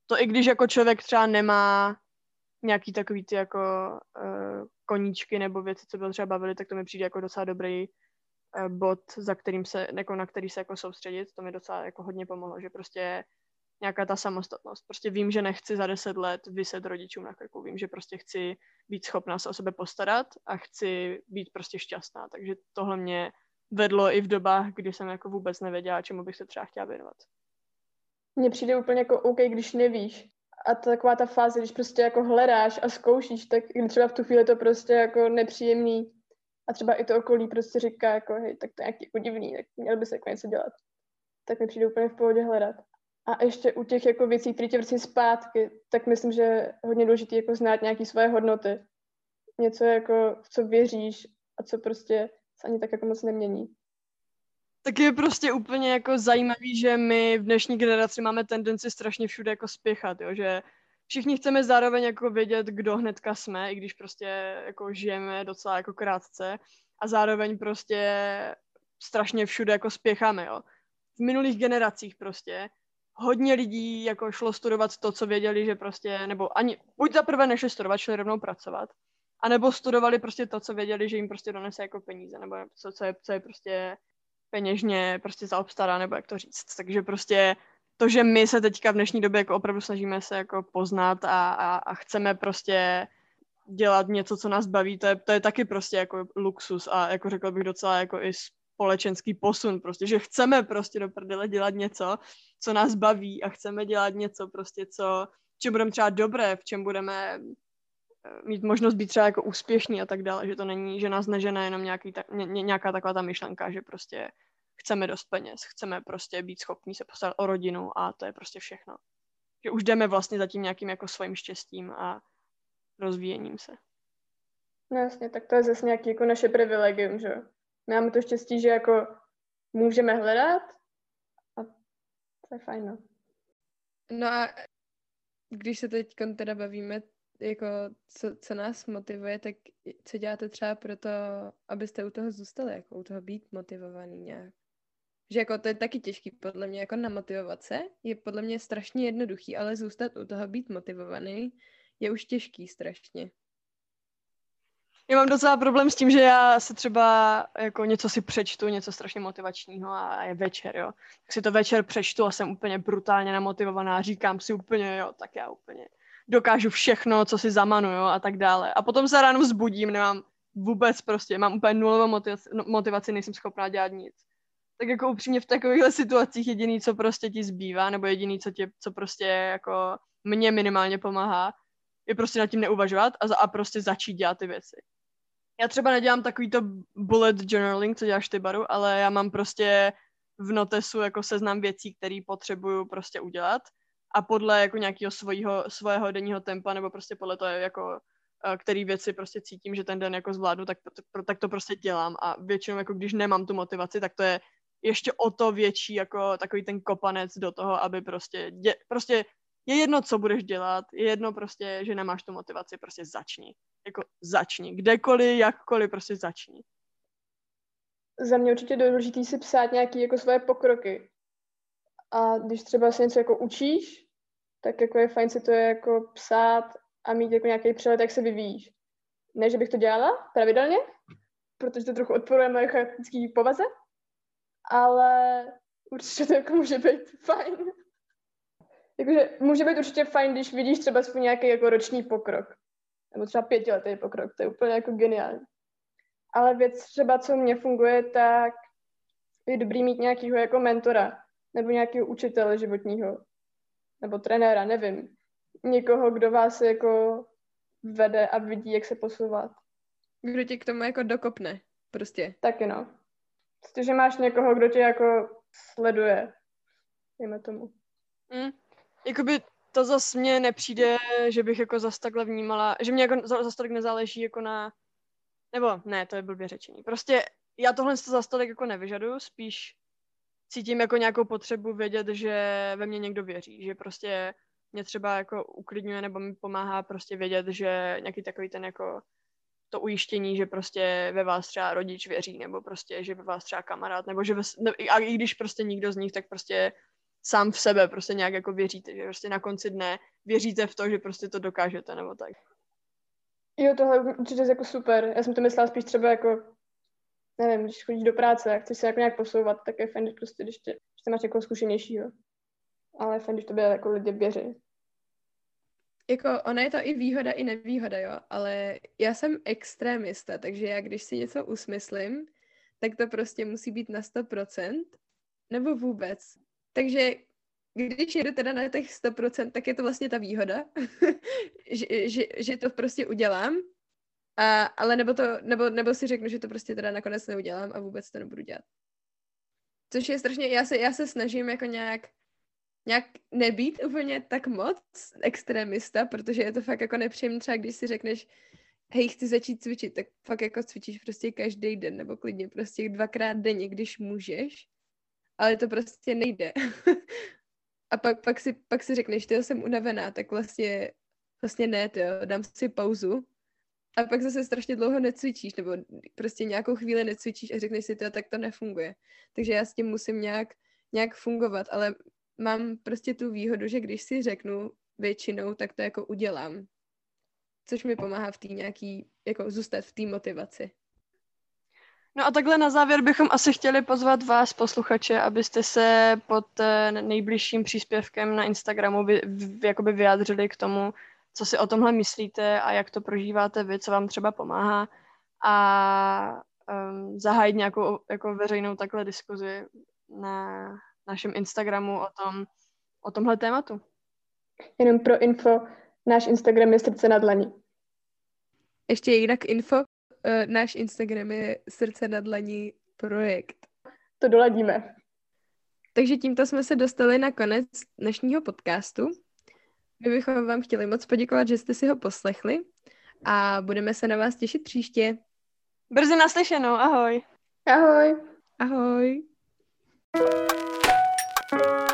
To i když jako člověk třeba nemá nějaký takový ty jako uh, koníčky nebo věci, co byl třeba bavili, tak to mi přijde jako docela dobrý uh, bod, za kterým se, jako na který se jako soustředit. To mi docela jako hodně pomohlo, že prostě nějaká ta samostatnost. Prostě vím, že nechci za deset let vyset rodičům na krku. Vím, že prostě chci být schopná se o sebe postarat a chci být prostě šťastná. Takže tohle mě vedlo i v dobách, kdy jsem jako vůbec nevěděla, čemu bych se třeba chtěla věnovat. Mně přijde úplně jako OK, když nevíš. A taková ta fáze, když prostě jako hledáš a zkoušíš, tak třeba v tu chvíli to prostě jako nepříjemný. A třeba i to okolí prostě říká jako, hej, tak to je nějaký udivný, tak měl by se jako něco dělat. Tak mi přijde úplně v pohodě hledat. A ještě u těch jako věcí, které tě vrcí zpátky, tak myslím, že je hodně důležité jako znát nějaké svoje hodnoty. Něco jako, v co věříš a co prostě se ani tak jako moc nemění. Tak je prostě úplně jako zajímavý, že my v dnešní generaci máme tendenci strašně všude jako spěchat, jo? že všichni chceme zároveň jako vědět, kdo hnedka jsme, i když prostě jako žijeme docela jako krátce a zároveň prostě strašně všude jako spěcháme, jo. V minulých generacích prostě hodně lidí jako šlo studovat to, co věděli, že prostě, nebo ani, buď za prvé nešli studovat, šli rovnou pracovat, anebo studovali prostě to, co věděli, že jim prostě donese jako peníze, nebo co, co, je, co je prostě peněžně prostě zaobstará, nebo jak to říct. Takže prostě to, že my se teďka v dnešní době jako opravdu snažíme se jako poznat a, a, a chceme prostě dělat něco, co nás baví, to je, to je taky prostě jako luxus a jako řekl bych docela jako i společenský posun, prostě, že chceme prostě do prdele dělat něco, co nás baví a chceme dělat něco prostě, co, čem budeme třeba dobré, v čem budeme mít možnost být třeba jako úspěšný a tak dále, že to není, že nás nežene jenom nějaký, ta, ně, nějaká taková ta myšlenka, že prostě chceme dost peněz, chceme prostě být schopní se postarat o rodinu a to je prostě všechno. Že už jdeme vlastně za tím nějakým jako svým štěstím a rozvíjením se. No jasně, tak to je zase nějaký jako naše privilegium, že Máme to štěstí, že jako můžeme hledat a to je fajn, no. No a když se teď teda bavíme, jako co, co nás motivuje, tak co děláte třeba pro to, abyste u toho zůstali, jako u toho být motivovaný nějak? Že jako to je taky těžký podle mě, jako namotivovat se, je podle mě strašně jednoduchý, ale zůstat u toho, být motivovaný, je už těžký strašně. Já mám docela problém s tím, že já se třeba jako něco si přečtu, něco strašně motivačního a je večer, jo. Tak si to večer přečtu a jsem úplně brutálně namotivovaná, říkám si úplně, jo, tak já úplně dokážu všechno, co si zamanu, jo, a tak dále. A potom se ráno vzbudím, nemám vůbec prostě, mám úplně nulovou motivaci, no, motivaci nejsem schopná dělat nic. Tak jako upřímně v takovýchhle situacích jediný, co prostě ti zbývá, nebo jediný, co, tě, co prostě jako mě minimálně pomáhá, je prostě nad tím neuvažovat a, a prostě začít dělat ty věci. Já třeba nedělám takový to bullet journaling, co děláš ty, Baru, ale já mám prostě v notesu jako seznam věcí, které potřebuju prostě udělat a podle jako nějakého svojho, svého denního tempa nebo prostě podle toho, jako eh, který věci prostě cítím, že ten den jako zvládnu, tak, tak to prostě dělám a většinou jako když nemám tu motivaci, tak to je ještě o to větší jako takový ten kopanec do toho, aby prostě, dě, prostě je jedno, co budeš dělat, je jedno prostě, že nemáš tu motivaci, prostě začni jako začni. Kdekoliv, jakkoliv, prostě začni. Za mě určitě důležité si psát nějaké jako svoje pokroky. A když třeba se něco jako učíš, tak jako je fajn si to jako psát a mít jako nějaký přehled, jak se vyvíjíš. Ne, že bych to dělala pravidelně, protože to trochu odporuje moje charakterické povaze, ale určitě to jako může být fajn. Jakože může být určitě fajn, když vidíš třeba svůj nějaký jako roční pokrok nebo třeba pětiletý pokrok, to je úplně jako geniální. Ale věc třeba, co mně funguje, tak je dobrý mít nějakého jako mentora, nebo nějakého učitele životního, nebo trenéra, nevím. Někoho, kdo vás jako vede a vidí, jak se posouvat. Kdo tě k tomu jako dokopne, prostě. Taky no. Protože máš někoho, kdo tě jako sleduje, dejme tomu. Mm. Jakoby to zase mně nepřijde, že bych jako zase takhle vnímala, že mě jako zase tolik nezáleží jako na, nebo ne, to je blbě řečení. Prostě já tohle to zase tolik jako nevyžaduju, spíš cítím jako nějakou potřebu vědět, že ve mně někdo věří, že prostě mě třeba jako uklidňuje nebo mi pomáhá prostě vědět, že nějaký takový ten jako to ujištění, že prostě ve vás třeba rodič věří, nebo prostě, že ve vás třeba kamarád, nebo že ve, ne, a i když prostě nikdo z nich, tak prostě sám v sebe prostě nějak jako věříte, že prostě na konci dne věříte v to, že prostě to dokážete, nebo tak. Jo, tohle určitě je jako super. Já jsem to myslela spíš třeba jako, nevím, když chodíš do práce a chceš se jako nějak posouvat, tak je fajn, prostě, když, tě, když tě máš jako zkušenějšího. Ale je fajn, když to jako lidi věří. Jako ona je to i výhoda, i nevýhoda, jo, ale já jsem extrémista, takže já když si něco usmyslím, tak to prostě musí být na 100%, nebo vůbec. Takže když jedu teda na těch 100%, tak je to vlastně ta výhoda, že, že, že to prostě udělám, a, ale nebo, to, nebo, nebo si řeknu, že to prostě teda nakonec neudělám a vůbec to nebudu dělat. Což je strašně, já se, já se snažím jako nějak nějak nebýt úplně tak moc extremista, protože je to fakt jako nepříjemné třeba, když si řekneš, hej, chci začít cvičit, tak fakt jako cvičíš prostě každý den, nebo klidně prostě dvakrát denně, když můžeš, ale to prostě nejde. a pak, pak, si, pak si řekneš, že jsem unavená, tak vlastně, vlastně ne, tyjo, dám si pauzu a pak zase strašně dlouho necvičíš, nebo prostě nějakou chvíli necvičíš a řekneš si, to tak to nefunguje. Takže já s tím musím nějak, nějak fungovat, ale mám prostě tu výhodu, že když si řeknu většinou, tak to jako udělám. Což mi pomáhá v té nějaký, jako zůstat v té motivaci. No a takhle na závěr bychom asi chtěli pozvat vás, posluchače, abyste se pod eh, nejbližším příspěvkem na Instagramu vy, vy, jakoby vyjádřili k tomu, co si o tomhle myslíte a jak to prožíváte vy, co vám třeba pomáhá a um, zahájit nějakou jako veřejnou takhle diskuzi na, našem Instagramu o, tom, o tomhle tématu. Jenom pro info, náš Instagram je srdce na dlani. Ještě jinak info, uh, náš Instagram je srdce na dlani projekt. To doladíme. Takže tímto jsme se dostali na konec dnešního podcastu. My bychom vám chtěli moc poděkovat, že jste si ho poslechli a budeme se na vás těšit příště. Brzy naslyšenou, ahoj. Ahoj. Ahoj. Thank you.